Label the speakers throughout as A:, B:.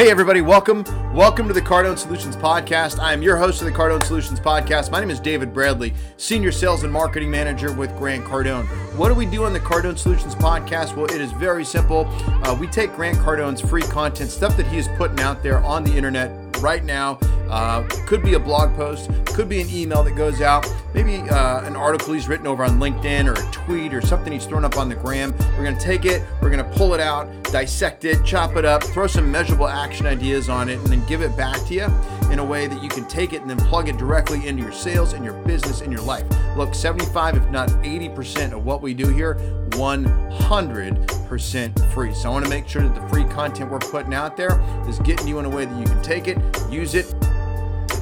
A: Hey, everybody, welcome. Welcome to the Cardone Solutions Podcast. I am your host of the Cardone Solutions Podcast. My name is David Bradley, Senior Sales and Marketing Manager with Grant Cardone. What do we do on the Cardone Solutions Podcast? Well, it is very simple. Uh, we take Grant Cardone's free content, stuff that he is putting out there on the internet right now. Uh, could be a blog post, could be an email that goes out, maybe uh, an article he's written over on LinkedIn or a tweet or something he's thrown up on the gram. We're going to take it, we're going to pull it out, dissect it, chop it up, throw some measurable action ideas on it, and then give it back to you in a way that you can take it and then plug it directly into your sales and your business and your life. Look, 75, if not 80% of what we do here, 100% free. So I want to make sure that the free content we're putting out there is getting you in a way that you can take it, use it,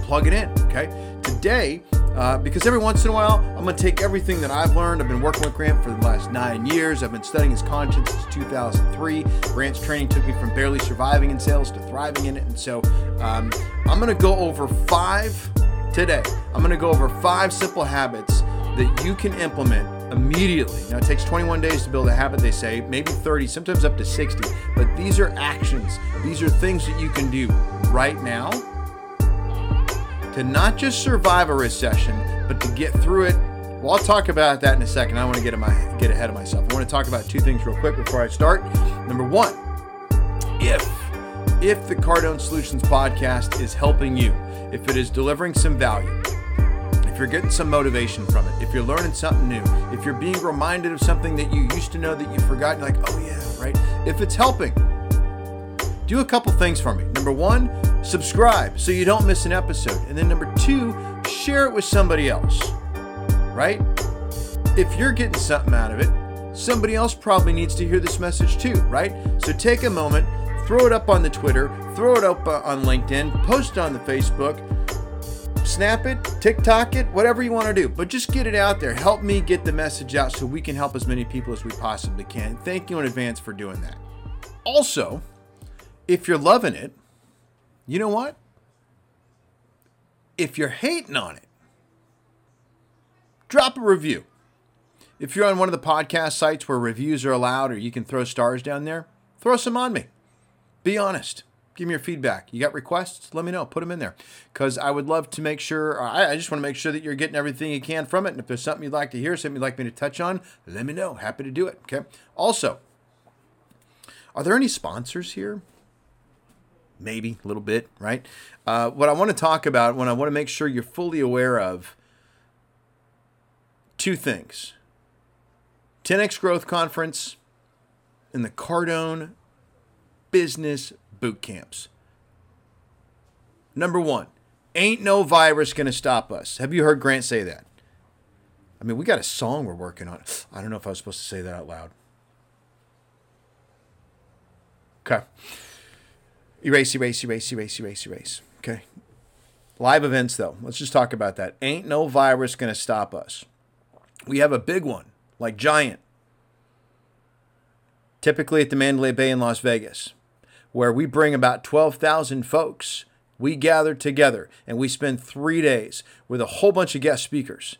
A: plug it in. Okay. Today, uh, because every once in a while, I'm going to take everything that I've learned. I've been working with Grant for the last nine years. I've been studying his content since 2003. Grant's training took me from barely surviving in sales to thriving in it. And so um, I'm going to go over five today. I'm going to go over five simple habits that you can implement immediately. Now, it takes 21 days to build a habit, they say, maybe 30, sometimes up to 60. But these are actions, these are things that you can do right now to not just survive a recession, but to get through it. Well, I'll talk about that in a second. I want to get, my, get ahead of myself. I want to talk about two things real quick before I start. Number one, if if the Cardone Solutions podcast is helping you, if it is delivering some value, if you're getting some motivation from it, if you're learning something new, if you're being reminded of something that you used to know that you forgot, like, oh yeah, right? If it's helping, do a couple things for me. Number one, subscribe so you don't miss an episode. And then number two, share it with somebody else, right? If you're getting something out of it, somebody else probably needs to hear this message too, right? So take a moment, throw it up on the Twitter, throw it up uh, on LinkedIn, post on the Facebook, snap it, TikTok it, whatever you want to do. But just get it out there. Help me get the message out so we can help as many people as we possibly can. Thank you in advance for doing that. Also, if you're loving it, you know what? If you're hating on it, drop a review. If you're on one of the podcast sites where reviews are allowed or you can throw stars down there, throw some on me. Be honest. Give me your feedback. You got requests? Let me know. Put them in there. Because I would love to make sure, I, just want to make sure that you're getting everything you can from it. And if there's something you'd like to hear, something you'd like me to touch on, let me know. Happy to do it. Okay. Also, are there any sponsors here? Maybe a little bit, right? Uh, what I want to talk about, what I want to make sure you're fully aware of, two things 10x Growth Conference and the Cardone Business Boot Camps. Number one, ain't no virus going to stop us. Have you heard Grant say that? I mean, we got a song we're working on. I don't know if I was supposed to say that out loud. Okay. Erase, erase, erase, erase, erase, erase. Okay. Live events, though. Let's just talk about that. Ain't no virus going to stop us. We have a big one, like Giant, typically at the Mandalay Bay in Las Vegas, where we bring about 12,000 folks. We gather together and we spend three days with a whole bunch of guest speakers,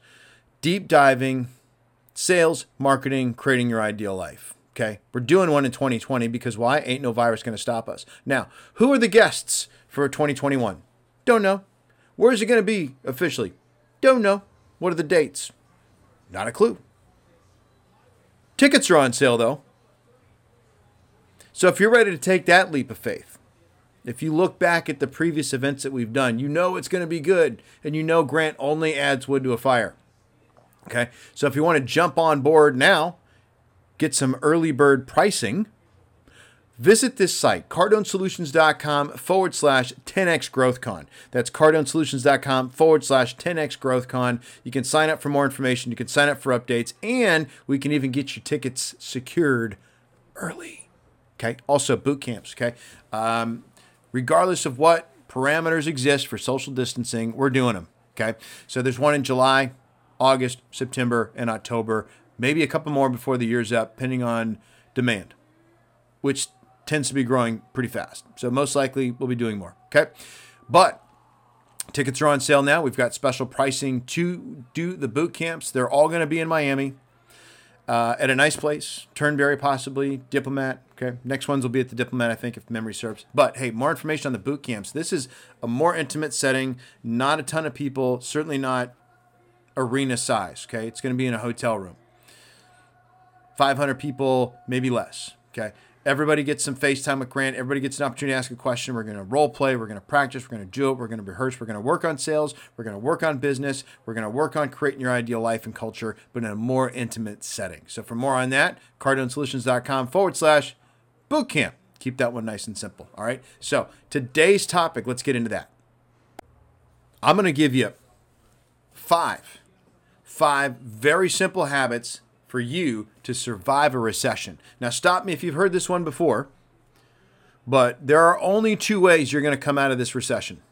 A: deep diving sales, marketing, creating your ideal life. Okay. We're doing one in 2020 because why? Ain't no virus going to stop us. Now, who are the guests for 2021? Don't know. Where is it going to be officially? Don't know. What are the dates? Not a clue. Tickets are on sale though. So if you're ready to take that leap of faith, if you look back at the previous events that we've done, you know it's going to be good and you know Grant only adds wood to a fire. Okay. So if you want to jump on board now, get some early bird pricing, visit this site, cardonesolutions.com forward slash 10x growthcon. That's cardonesolutions.com forward slash 10x growthcon. You can sign up for more information. You can sign up for updates, and we can even get your tickets secured early. Okay. Also, boot camps. Okay. Um, regardless of what parameters exist for social distancing, we're doing them. Okay. So there's one in July, August, September, and October maybe a couple more before the year's up, depending on demand, which tends to be growing pretty fast. So most likely we'll be doing more. Okay. But tickets are on sale now. We've got special pricing to do the boot camps. They're all going to be in Miami. uh, at a nice place, Turnberry possibly, Diplomat. Okay, next ones will be at the Diplomat, I think, if memory serves. But hey, more information on the boot camps. This is a more intimate setting, not a ton of people, certainly not arena size. Okay, it's going to be in a hotel room, 500 people, maybe less. Okay, Everybody gets some FaceTime with Grant. Everybody gets an opportunity to ask a question. We're going to role play. We're going to practice. We're going to do it. We're going to rehearse. We're going to work on sales. We're going to work on business. We're going to work on creating your ideal life and culture, but in a more intimate setting. So for more on that, cardonesolutions.com forward slash bootcamp. Keep that one nice and simple. All right. So today's topic, let's get into that. I'm going to give you five, five very simple habits for you to survive a recession. Now, stop me if you've heard this one before, but there are only two ways you're going to come out of this recession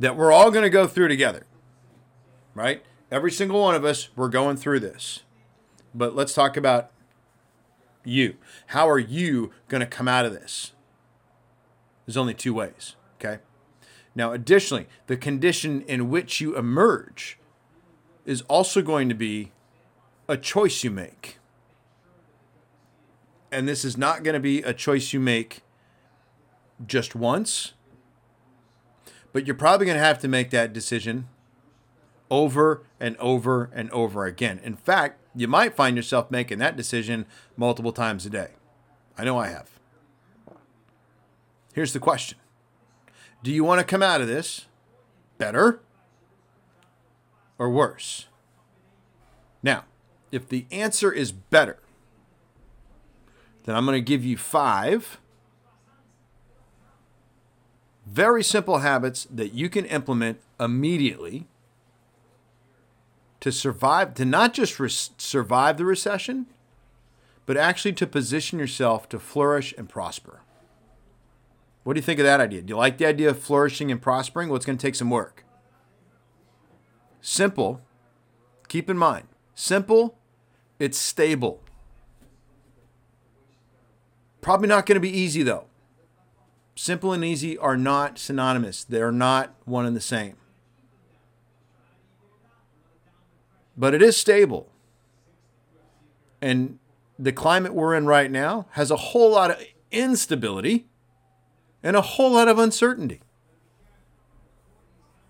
A: that we're all going to go through together, right? Every single one of us, we're going through this. But let's talk about you. How are you going to come out of this? There's only two ways, okay? Now, additionally, the condition in which you emerge is also going to be a choice you make. And this is not going to be a choice you make just once, but you're probably going to have to make that decision over and over and over again. In fact, you might find yourself making that decision multiple times a day. I know I have. Here's the question Do you want to come out of this better or worse? Now, if the answer is better, then I'm going to give you five very simple habits that you can implement immediately to survive, to not just survive the recession, but actually to position yourself to flourish and prosper. What do you think of that idea? Do you like the idea of flourishing and prospering? Well, it's going to take some work. Simple, keep in mind, simple it's stable. Probably not going to be easy though. Simple and easy are not synonymous, they're not one and the same. But it is stable. And the climate we're in right now has a whole lot of instability and a whole lot of uncertainty.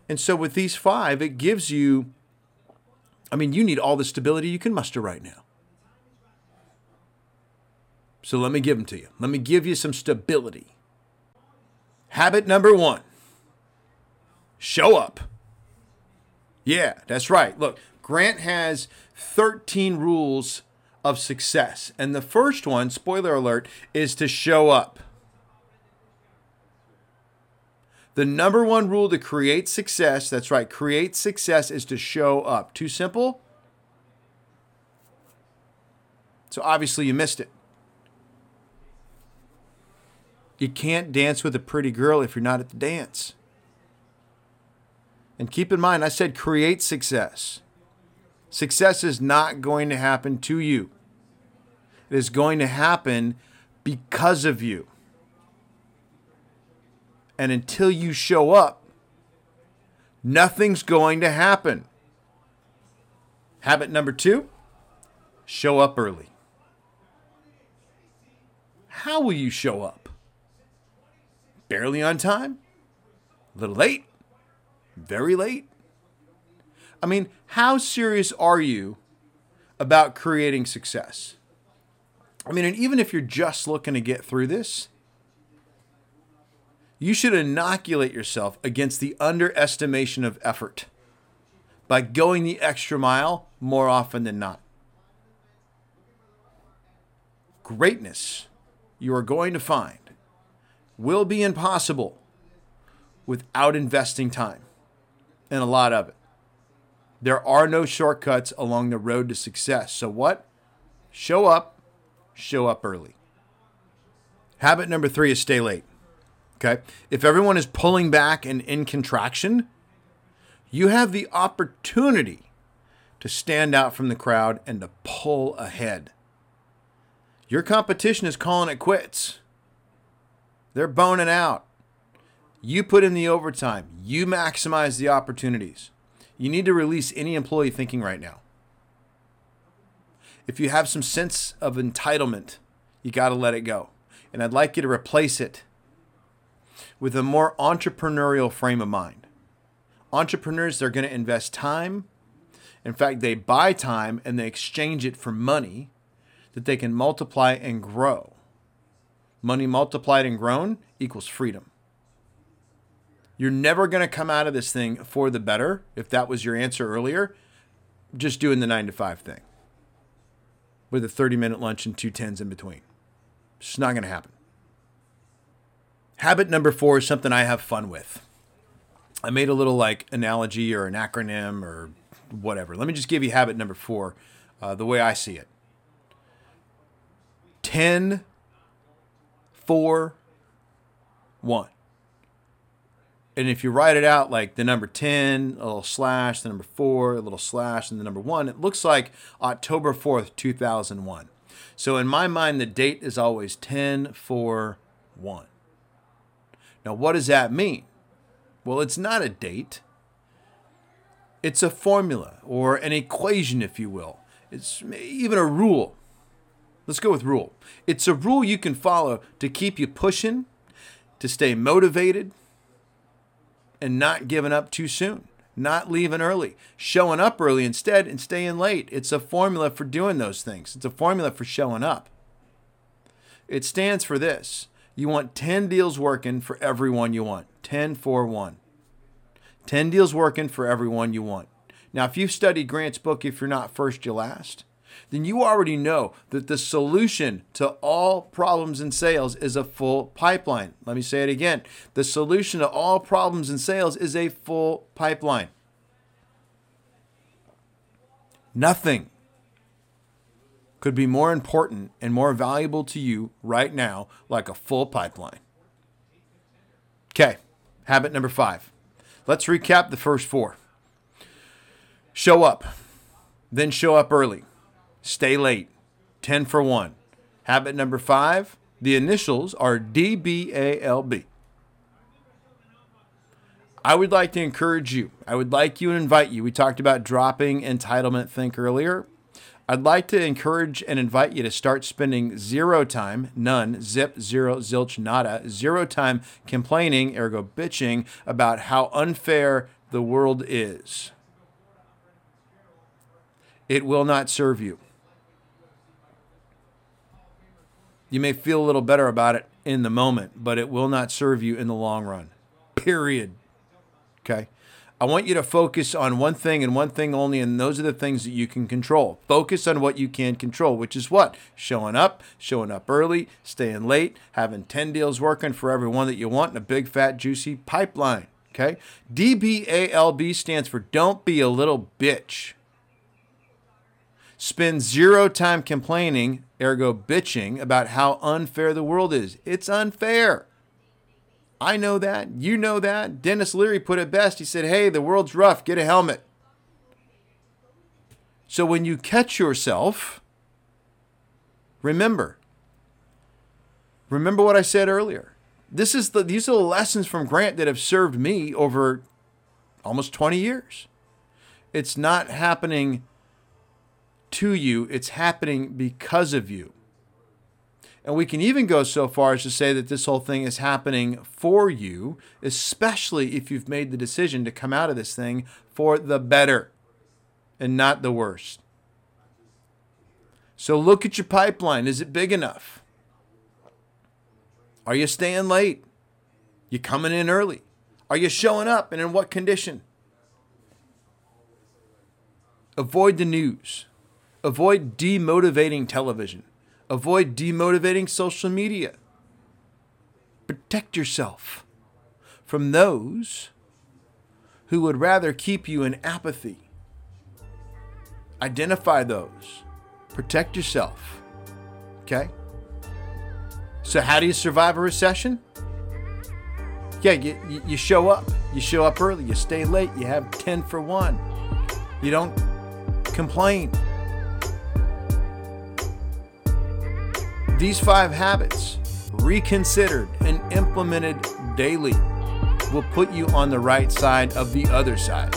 A: And so, with these five, it gives you I mean, you need all the stability you can muster right now. So let me give them to you. Let me give you some stability. Habit number one show up. Yeah, that's right. Look, Grant has 13 rules of success. And the first one, spoiler alert, is to show up. The number one rule to create success, that's right, create success is to show up. Too simple? So obviously you missed it. You can't dance with a pretty girl if you're not at the dance. And keep in mind, I said create success. Success is not going to happen to you, it is going to happen because of you. And until you show up, nothing's going to happen. Habit number two show up early. How will you show up? Barely on time? A little late? Very late? I mean, how serious are you about creating success? I mean, and even if you're just looking to get through this, you should inoculate yourself against the underestimation of effort by going the extra mile more often than not. Greatness, you are going to find, will be impossible without investing time and a lot of it. There are no shortcuts along the road to success. So, what? Show up, show up early. Habit number three is stay late. Okay. If everyone is pulling back and in contraction, you have the opportunity to stand out from the crowd and to pull ahead. Your competition is calling it quits. They're boning out. You put in the overtime. You maximize the opportunities. You need to release any employee thinking right now. If you have some sense of entitlement, you got to let it go. And I'd like you to replace it with a more entrepreneurial frame of mind. Entrepreneurs, they're going to invest time. In fact, they buy time and they exchange it for money that they can multiply and grow. Money multiplied and grown equals freedom. You're never going to come out of this thing for the better, if that was your answer earlier, just doing the nine to five thing with a 30 minute lunch and two tens in between. It's not going to happen. Habit number four is something I have fun with. I made a little like analogy or an acronym or whatever. Let me just give you habit number four, uh, the way I see it 10, 4, 1. And if you write it out like the number 10, a little slash, the number 4, a little slash, and the number 1, it looks like October 4th, 2001. So in my mind, the date is always 10, 4, 1. Now, what does that mean? Well, it's not a date. It's a formula or an equation, if you will. It's even a rule. Let's go with rule. It's a rule you can follow to keep you pushing, to stay motivated, and not giving up too soon, not leaving early, showing up early instead and staying late. It's a formula for doing those things, it's a formula for showing up. It stands for this you want 10 deals working for everyone you want. 10 for 1. 10 deals working for everyone you want. Now, if you've studied Grant's book, If You're Not First, You're Last, then you already know that the solution to all problems in sales is a full pipeline. Let me say it again. The solution to all problems in sales is a full pipeline. Nothing could be more important and more valuable to you right now, like a full pipeline. Okay, habit number five. Let's recap the first four. Show up, then show up early. Stay late. 10 for 1. Habit number five the initials are DBALB. I would like to encourage you. I would like you and invite you. We talked about dropping entitlement think earlier. I'd like to encourage and invite you to start spending zero time, none, zip, zero, zilch, nada, zero time complaining, ergo bitching about how unfair the world is. It will not serve you. You may feel a little better about it in the moment, but it will not serve you in the long run. Period. Okay? I want you to focus on one thing and one thing only, and those are the things that you can control. Focus on what you can control, which is what? Showing up, showing up early, staying late, having 10 deals working for every one that you want in a big, fat, juicy pipeline. Okay? DBALB stands for Don't Be a Little Bitch. Spend zero time complaining, ergo bitching, about how unfair the world is. It's unfair. I know that. You know that. Denis Leary put it best. He said, Hey, the world's rough. Get a helmet. So when you catch yourself, remember. Remember what I said earlier. This is the these are the lessons from Grant that have served me over almost 20 years. It's not happening to you, it's happening because of you. And we can even go so far as to say that this whole thing is happening for you, especially if you've made the decision to come out of this thing for the better and not the worst. So look at your pipeline. Is it big enough? Are you staying late? You coming in early? Are you showing up and in what condition? Avoid the news. Avoid demotivating television. Avoid demotivating social media. Protect yourself from those who would rather keep you in apathy. Identify those. Protect yourself. Okay? So, how do you survive a recession? Yeah, you, you show up. You show up early. You stay late. You have 10 for 1. You don't complain. These five habits, reconsidered and implemented daily, will put you on the right side of the other side.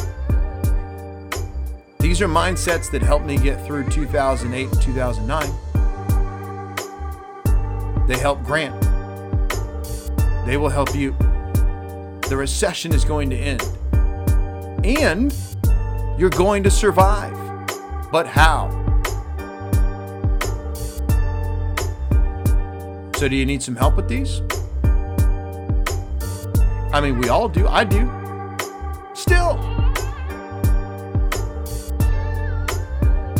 A: These are mindsets that helped me get through 2008 and 2009. They help Grant. They will help you. The recession is going to end. And you're going to survive. But how? So, do you need some help with these? I mean, we all do. I do. Still.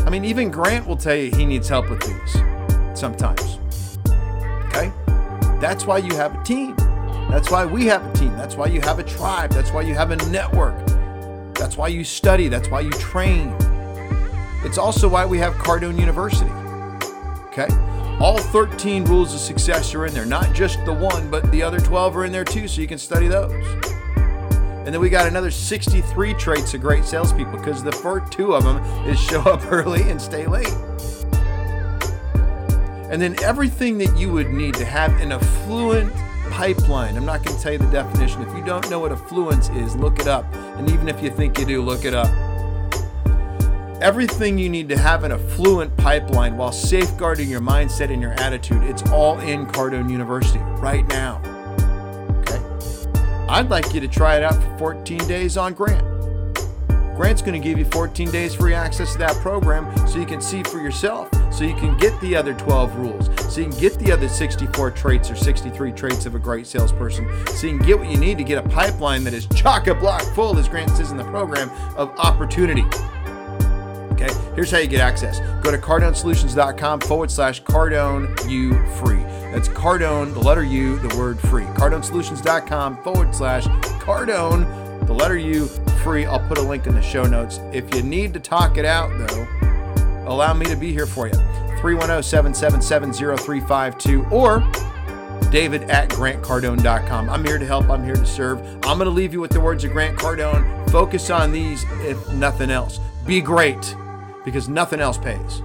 A: I mean, even Grant will tell you he needs help with these sometimes. Okay? That's why you have a team. That's why we have a team. That's why you have a tribe. That's why you have a network. That's why you study. That's why you train. It's also why we have Cardone University. Okay? All 13 rules of success are in there, not just the one, but the other 12 are in there too, so you can study those. And then we got another 63 traits of great salespeople because the first two of them is show up early and stay late. And then everything that you would need to have an affluent pipeline. I'm not going to tell you the definition. If you don't know what affluence is, look it up. And even if you think you do, look it up everything you need to have an affluent pipeline while safeguarding your mindset and your attitude. It's all in Cardone University right now. Okay? I'd like you to try it out for 14 days on Grant. Grant's going to give you 14 days free access to that program so you can see for yourself, so you can get the other 12 rules, so you can get the other 64 traits or 63 traits of a great salesperson, so you can get what you need to get a pipeline that is chock a block full, as Grant says in the program, of opportunity. Okay, here's how you get access. Go to cardonesolutions.com forward slash Cardone U free. That's Cardone, the letter U, the word free. Cardonesolutions.com forward slash Cardone, the letter U free. I'll put a link in the show notes. If you need to talk it out, though, allow me to be here for you. 310 777 0352 or david at grantcardone.com. I'm here to help. I'm here to serve. I'm going to leave you with the words of Grant Cardone. Focus on these, if nothing else. Be great because nothing else pays.